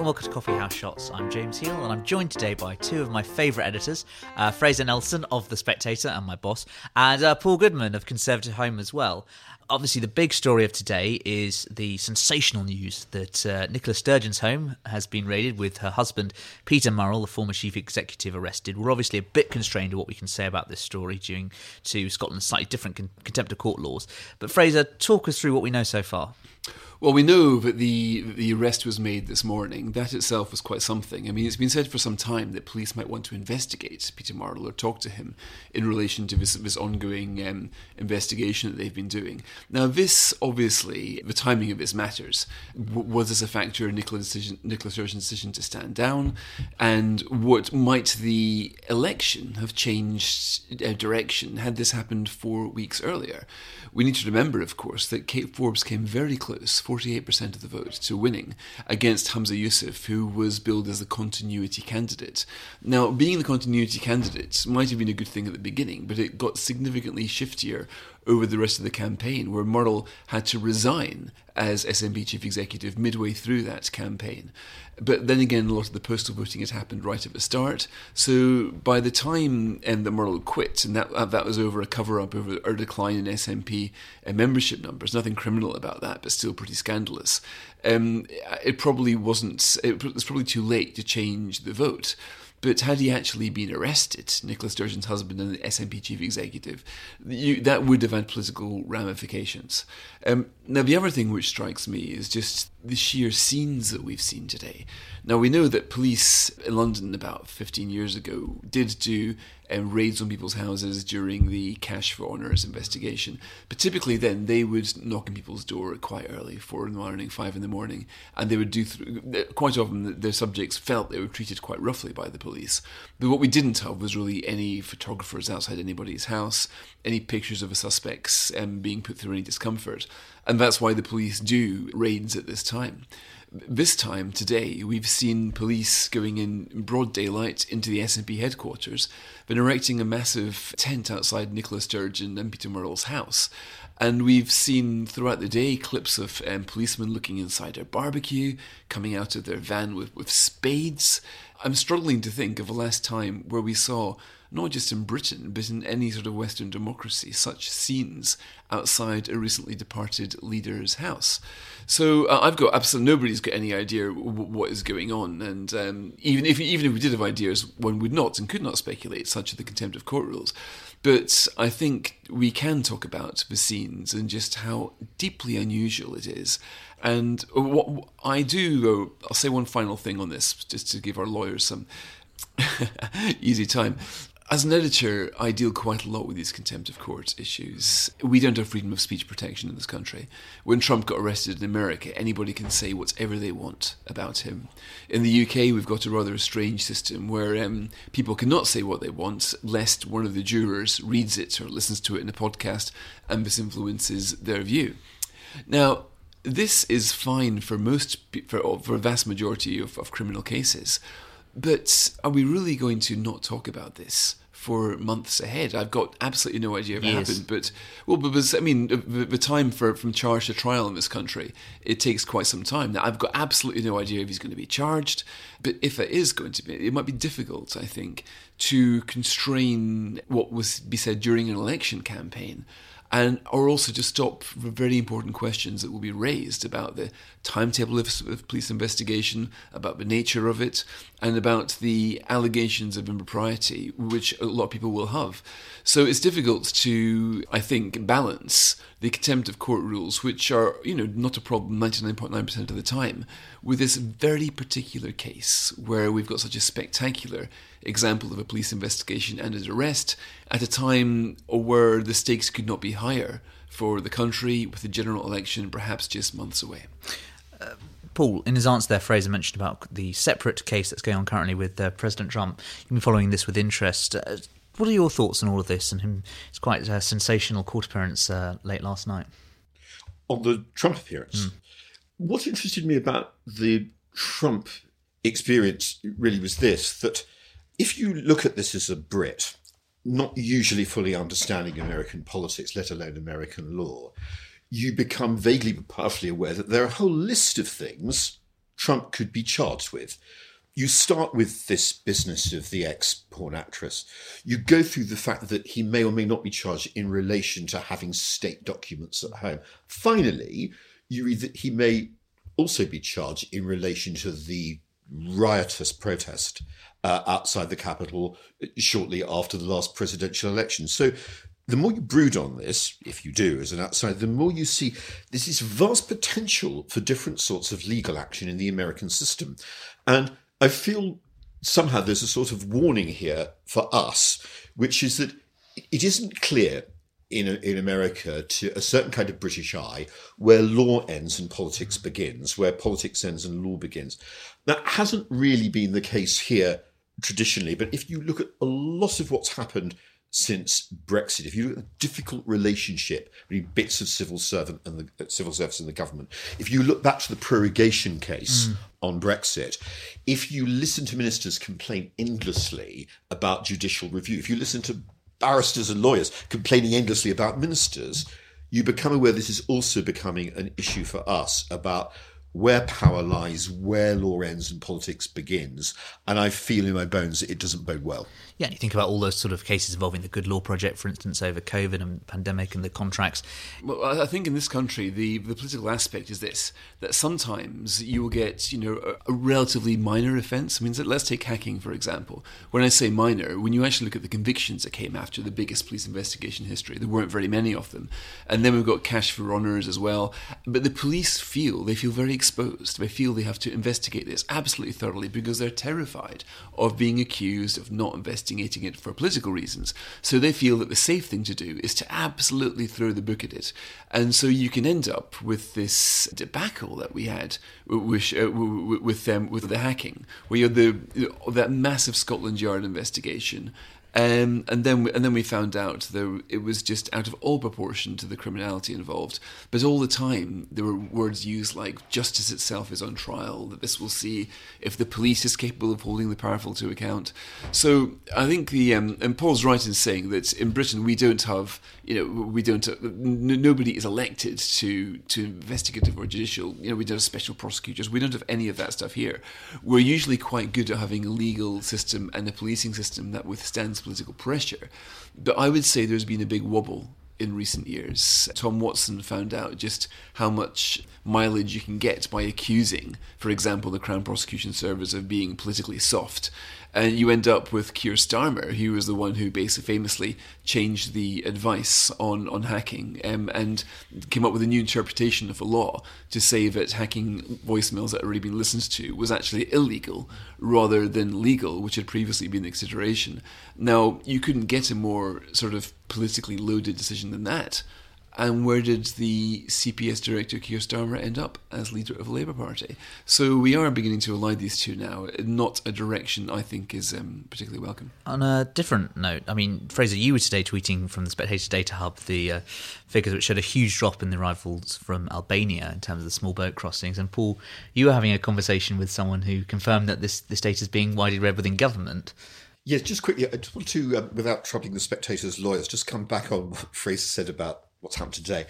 and welcome to Coffee House Shots. I'm James Heale and I'm joined today by two of my favourite editors, uh, Fraser Nelson of The Spectator and my boss, and uh, Paul Goodman of Conservative Home as well obviously, the big story of today is the sensational news that uh, Nicola Sturgeon's home has been raided with her husband, Peter Murrell, the former chief executive, arrested. We're obviously a bit constrained to what we can say about this story due to Scotland's slightly different con- contempt of court laws. But Fraser, talk us through what we know so far. Well, we know that the the arrest was made this morning. That itself was quite something. I mean, it's been said for some time that police might want to investigate Peter Murrell or talk to him in relation to this, this ongoing um, investigation that they've been doing. Now, this obviously the timing of this matters. W- was this a factor in Nicola's decision, Nicola Sturgeon's decision to stand down, and what might the election have changed uh, direction had this happened four weeks earlier? We need to remember, of course, that Kate Forbes came very close 48% of the vote to winning against Humza Yousaf, who was billed as the continuity candidate. Now, being the continuity candidate might have been a good thing at the beginning, but it got significantly shiftier over the rest of the campaign, where Murrell had to resign as SNP chief executive midway through that campaign. But then again, a lot of the postal voting had happened right at the start. So by the time um, that Murrell quit, and that uh, that was over a cover up over a decline in SNP uh, membership numbers, nothing criminal about that, but still pretty scandalous. Um, it probably wasn't. It was probably too late to change the vote. But had he actually been arrested, Nicola Sturgeon's husband and the SNP chief executive, you, that would have had political ramifications. Um, now, the other thing which strikes me is just the sheer scenes that we've seen today. Now, we know that police in London about 15 years ago did do um, raids on people's houses during the Cash for Honours investigation. But typically, then they would knock on people's door quite early, four in the morning, five in the morning, and they would do th- quite often their subjects felt they were treated quite roughly by the police. But what we didn't have was really any photographers outside anybody's house, any pictures of the suspects um, being put through any discomfort. And that's why the police do raids at this time. This time, today, we've seen police going in broad daylight into the SNP headquarters, been erecting a massive tent outside Nicola Sturgeon and Peter Murrell's house. And we've seen throughout the day clips of um, policemen looking inside their barbecue, coming out of their van with, with spades. I'm struggling to think of the last time where we saw not just in Britain, but in any sort of Western democracy, such scenes outside a recently departed leader's house. So uh, I've got absolutely nobody's got any idea w- what is going on, and um, even if even if we did have ideas, one would not and could not speculate, such are the contempt of court rules. But I think we can talk about the scenes and just how deeply unusual it is. And what I do, I'll say one final thing on this, just to give our lawyers some easy time. As an editor, I deal quite a lot with these contempt of court issues. We don't have freedom of speech protection in this country. When Trump got arrested in America, anybody can say whatever they want about him. In the UK, we've got a rather strange system where um, people cannot say what they want, lest one of the jurors reads it or listens to it in a podcast and this influences their view. Now, this is fine for most, for, for a vast majority of, of criminal cases. But are we really going to not talk about this? For months ahead. I've got absolutely no idea what it happened, but well, because I mean, the, the, time for from charge to trial in this country it takes quite some time. Now I've got absolutely no idea if he's going to be charged, but if it is going to be, it might be difficult. I think to constrain what was be said during an election campaign and or also to stop very important questions that will be raised about the timetable of, of, police investigation, about the nature of it, and about the allegations of impropriety, which a lot of people will have. So it's difficult to, I think, balance the contempt of court rules, which are, you know, not a problem 99.9% of the time, with this very particular case where we've got such a spectacular example of a police investigation and an arrest at a time where the stakes could not be higher for the country, with the general election perhaps just months away. Uh, Paul, in his answer there, Fraser mentioned about the separate case that's going on currently with uh, President Trump. You've been following this with interest. Uh, what are your thoughts on all of this and him? It's quite a sensational court appearance uh, late last night. on the Trump appearance. Mm. What interested me about the Trump experience really was this that if you look at this as a Brit, not usually fully understanding American politics, let alone American law, you become vaguely but powerfully aware that there are a whole list of things Trump could be charged with. You start with this business of the ex porn actress. You go through the fact that he may or may not be charged in relation to having state documents at home. Finally, you read that he may also be charged in relation to the riotous protest uh, outside the Capitol shortly after the last presidential election. So the more you brood on this, if you do as an outsider, the more you see this vast potential for different sorts of legal action in the American system. And I feel somehow there's a sort of warning here for us, which is that it isn't clear in, in America to a certain kind of British eye where law ends and politics begins, where politics ends and law begins. That hasn't really been the case here traditionally, but if you look at a lot of what's happened since Brexit, if you look at the difficult relationship between bits of civil servant and the uh, civil service and the government, if you look back to the prorogation case mm. On Brexit, if you listen to ministers complain endlessly about judicial review, if you listen to barristers and lawyers complaining endlessly about ministers, you become aware this is also becoming an issue for us about where power lies, where law ends and politics begins. And I feel in my bones that it doesn't bode well. Yeah, and you think about all those sort of cases involving the Good Law Project, for instance, over COVID and pandemic and the contracts. Well, I think in this country, the, the political aspect is this that sometimes you will get, you know, a, a relatively minor offence. I mean, let's take hacking, for example. When I say minor, when you actually look at the convictions that came after the biggest police investigation history, there weren't very many of them. And then we've got cash for honours as well. But the police feel, they feel very exposed. They feel they have to investigate this absolutely thoroughly because they're terrified of being accused of not investigating it for political reasons. So they feel that the safe thing to do is to absolutely throw the book at it. And so you can end up with this debacle that we had with, uh, with them with the hacking, where you had the, that massive Scotland Yard investigation um, and then we, and then we found out that it was just out of all proportion to the criminality involved. But all the time there were words used like justice itself is on trial. That this will see if the police is capable of holding the powerful to account. So I think the um, and Paul's right in saying that in Britain we don't have you know we don't n- nobody is elected to to investigative or judicial. You know we don't have special prosecutors. We don't have any of that stuff here. We're usually quite good at having a legal system and a policing system that withstands political pressure. But I would say there's been a big wobble in recent years. Tom Watson found out just how much mileage you can get by accusing, for example, the Crown Prosecution Service of being politically soft and you end up with Keir Starmer, who was the one who basically famously changed the advice on on hacking um, and came up with a new interpretation of a law to say that hacking voicemails that had already been listened to was actually illegal rather than legal, which had previously been the consideration. Now you couldn't get a more sort of politically loaded decision than that. And where did the CPS director Keir Starmer end up as leader of the Labour Party? So we are beginning to align these two now. Not a direction I think is um, particularly welcome. On a different note, I mean, Fraser, you were today tweeting from the Spectator Data Hub the uh, figures which showed a huge drop in the arrivals from Albania in terms of the small boat crossings. And Paul, you were having a conversation with someone who confirmed that this this data is being widely read within government. Yes, just quickly, I just want to, um, without troubling the spectators' lawyers, just come back on what Fraser said about what's happened today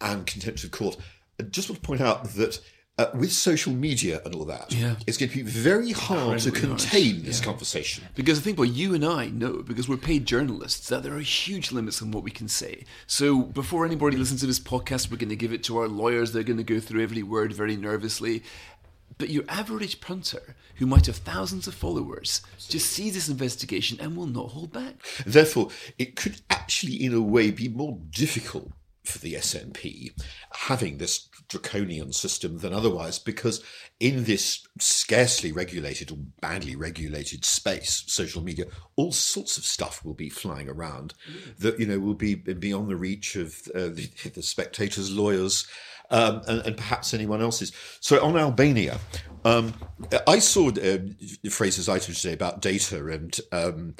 and contempt of court. I just want to point out that uh, with social media and all that, yeah. it's going to be very hard to contain hard. this yeah. conversation. Because I think what you and I know, because we're paid journalists, that there are huge limits on what we can say. So before anybody listens to this podcast, we're going to give it to our lawyers. They're going to go through every word very nervously. But your average punter, who might have thousands of followers, just sees this investigation and will not hold back. Therefore, it could actually, in a way, be more difficult for the SNP having this draconian system than otherwise because in this scarcely regulated or badly regulated space social media all sorts of stuff will be flying around that you know will be beyond the reach of uh, the, the spectators lawyers um, and, and, perhaps anyone else's. So on Albania, um, I saw uh, Fraser's item today about data and um,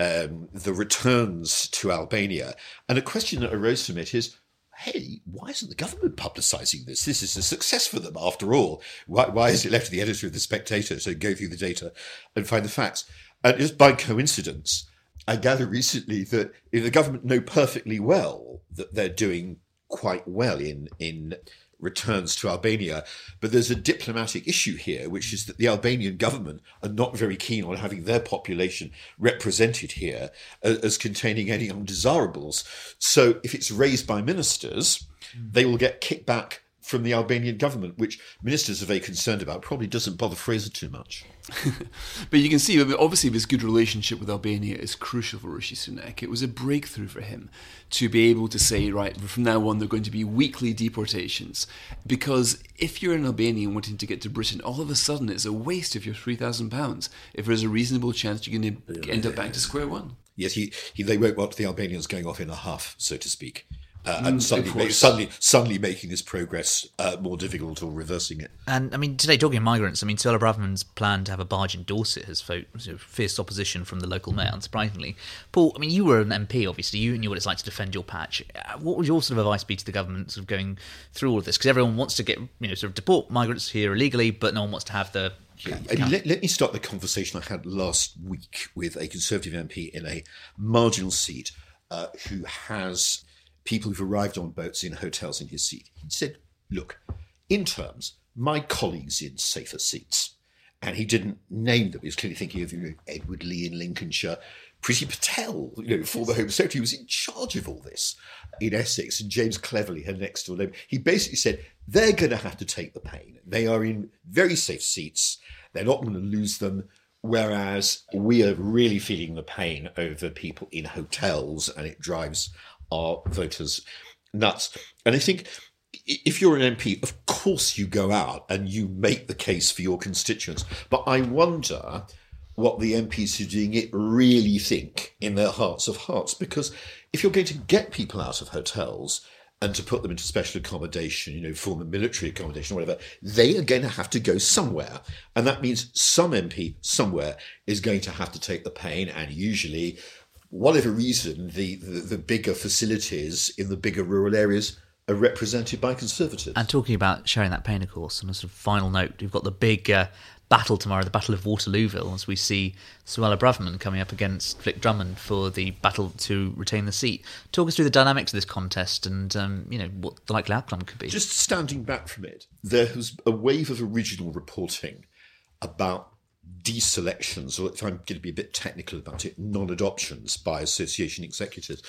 um, the returns to Albania, and a question that arose from it is. hey, why isn't the government publicising this? This is a success for them after all. Why, why is it left to the editor of The Spectator to go through the data and find the facts? And just by coincidence, I gather recently that the government know perfectly well that they're doing quite well in in returns to Albania. But there's a diplomatic issue here, which is that the Albanian government are not very keen on having their population represented here as, as containing any undesirables. So if it's raised by ministers, they will get kickback from the Albanian government, which ministers are very concerned about, probably doesn't bother Fraser too much. but you can see, obviously, this good relationship with Albania is crucial for Rishi Sunak. It was a breakthrough for him to be able to say, right, from now on, there are going to be weekly deportations. Because if you're an Albanian wanting to get to Britain, all of a sudden it's a waste of your £3,000 if there's a reasonable chance you're going to end up back to square one. Yes, he, he, they won't want the Albanians going off in a huff, so to speak uh, and mm, suddenly, suddenly, suddenly making this progress uh, more difficult or reversing it. And I mean, today talking of migrants, I mean, Suella Braverman's plan to have a barge in Dorset has faced fierce opposition from the local mayor. Unsurprisingly, Paul, I mean, you were an MP, obviously, you knew what it's like to defend your patch. Uh, what would your sort of advice be to the government, sort of going through all of this? Because everyone wants to get, you know, sort of deport migrants here illegally, but no one wants to have the let, let, me start the conversation I had last week with a Conservative MP in a marginal seat uh, who has people who've arrived on boats in hotels in his seat. He said, Look, in terms, my colleagues in safer seats. And he didn't name them. He was clearly thinking of you know, Edward Leigh in Lincolnshire, Priti Patel, you know, former Home Secretary, was in charge of all this in Essex, and James Cleverly, her next door neighbour. He basically said they're going to have to take the pain. They are in very safe seats. They're not going to lose them. Whereas we are really feeling the pain over people in hotels, and it drives are voters nuts. And I think if you're an MP, of course you go out and you make the case for your constituents. But I wonder what the MPs who are doing it really think in their hearts of hearts. Because if you're going to get people out of hotels and to put them into special accommodation, you know, former military accommodation or whatever, they are going to have to go somewhere. And that means some MP somewhere is going to have to take the pain. And usually whatever reason, the, the, the bigger facilities in the bigger rural areas are represented by Conservatives. And talking about sharing that pain, of course, on a sort of final note, we've got the big uh, battle tomorrow, the Battle of Waterlooville, as we see Suella Braverman coming up against Flick Drummond for the battle to retain the seat. Talk us through the dynamics of this contest and, um, you know, what the likely outcome could be. Just standing back from it, there was a wave of original reporting about deselections, or if I'm going to be a bit technical about it, non-adoptions by association executives.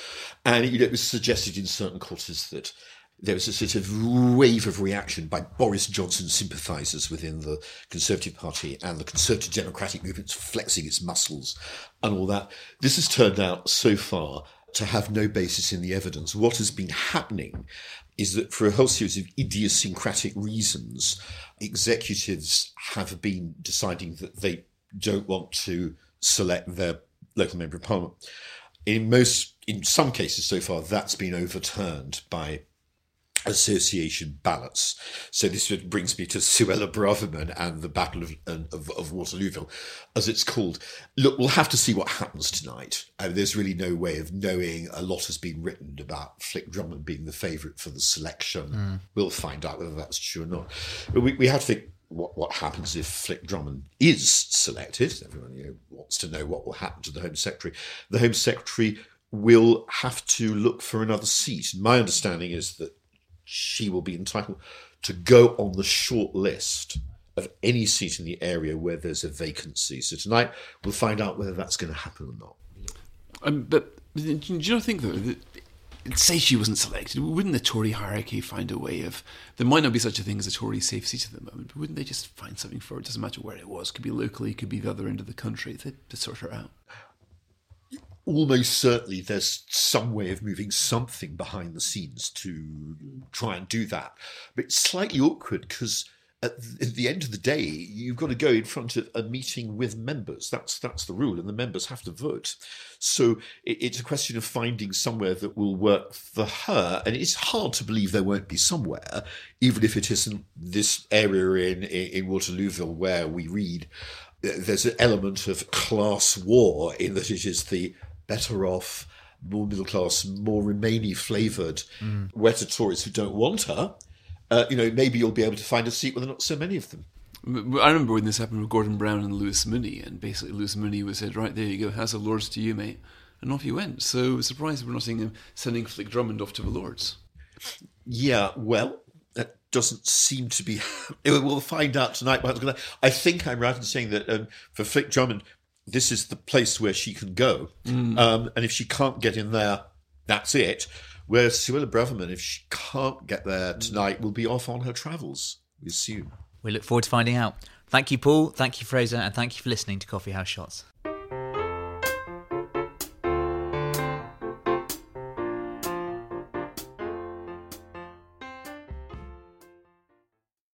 And you know, it was suggested in certain quarters that there was a sort of wave of reaction by Boris Johnson sympathisers within the Conservative Party and the Conservative Democratic movement flexing its muscles and all that. This has turned out so far to have no basis in the evidence. What has been happening is that for a whole series of idiosyncratic reasons, executives have been deciding that they don't want to select their local member of parliament. In most, in some cases so far, that's been overturned by association ballots. So this brings me to Suella Braverman and the Battle of, of, of, Waterlooville, as it's called. Look, we'll have to see what happens tonight. Uh, there's really no way of knowing. A lot has been written about Flick Drummond being the favourite for the selection. Mm. We'll find out whether that's true or not. But we, we have to think what, what happens if Flick Drummond is selected. Everyone you know, wants to know what will happen to the Home Secretary. The Home Secretary will have to look for another seat. My understanding is that she will be entitled to go on the short list of any seat in the area where there's a vacancy. So tonight we'll find out whether that's going to happen or not. Um, but do you not think though that say she wasn't selected, wouldn't the Tory hierarchy find a way of? There might not be such a thing as a Tory safe seat at the moment, but wouldn't they just find something for it? Doesn't matter where it was. Could be locally, could be the other end of the country. To sort her out almost certainly there's some way of moving something behind the scenes to try and do that. But it's slightly awkward because at the end of the day, you've got to go in front of a meeting with members. That's that's the rule, and the members have to vote. So it's a question of finding somewhere that will work for her. And it's hard to believe there won't be somewhere, even if it isn't this area in in Waterlooville where we read there's an element of class war in that it is the better off more middle class, more Remainy flavoured, wetter Tories who don't want her, uh, you know, maybe you'll be able to find a seat where there are not so many of them. I remember when this happened with Gordon Brown and Lewis Moonie, and basically Lewis Moonie was said, "Right there you go, House of Lords to you, mate," and off he went. So I surprised we're not seeing him sending Flick Drummond off to the Lords. Yeah, well, that doesn't seem to be. we'll find out tonight. What gonna, I think I'm right in saying that um, for Flick Drummond, this is the place where she can go, um, and if she can't get in there, that's it. Whereas Suella Braverman, if she can't get there tonight, will be off on her travels. We assume. We look forward to finding out. Thank you, Paul. Thank you, Fraser. And thank you for listening to Coffee House Shots.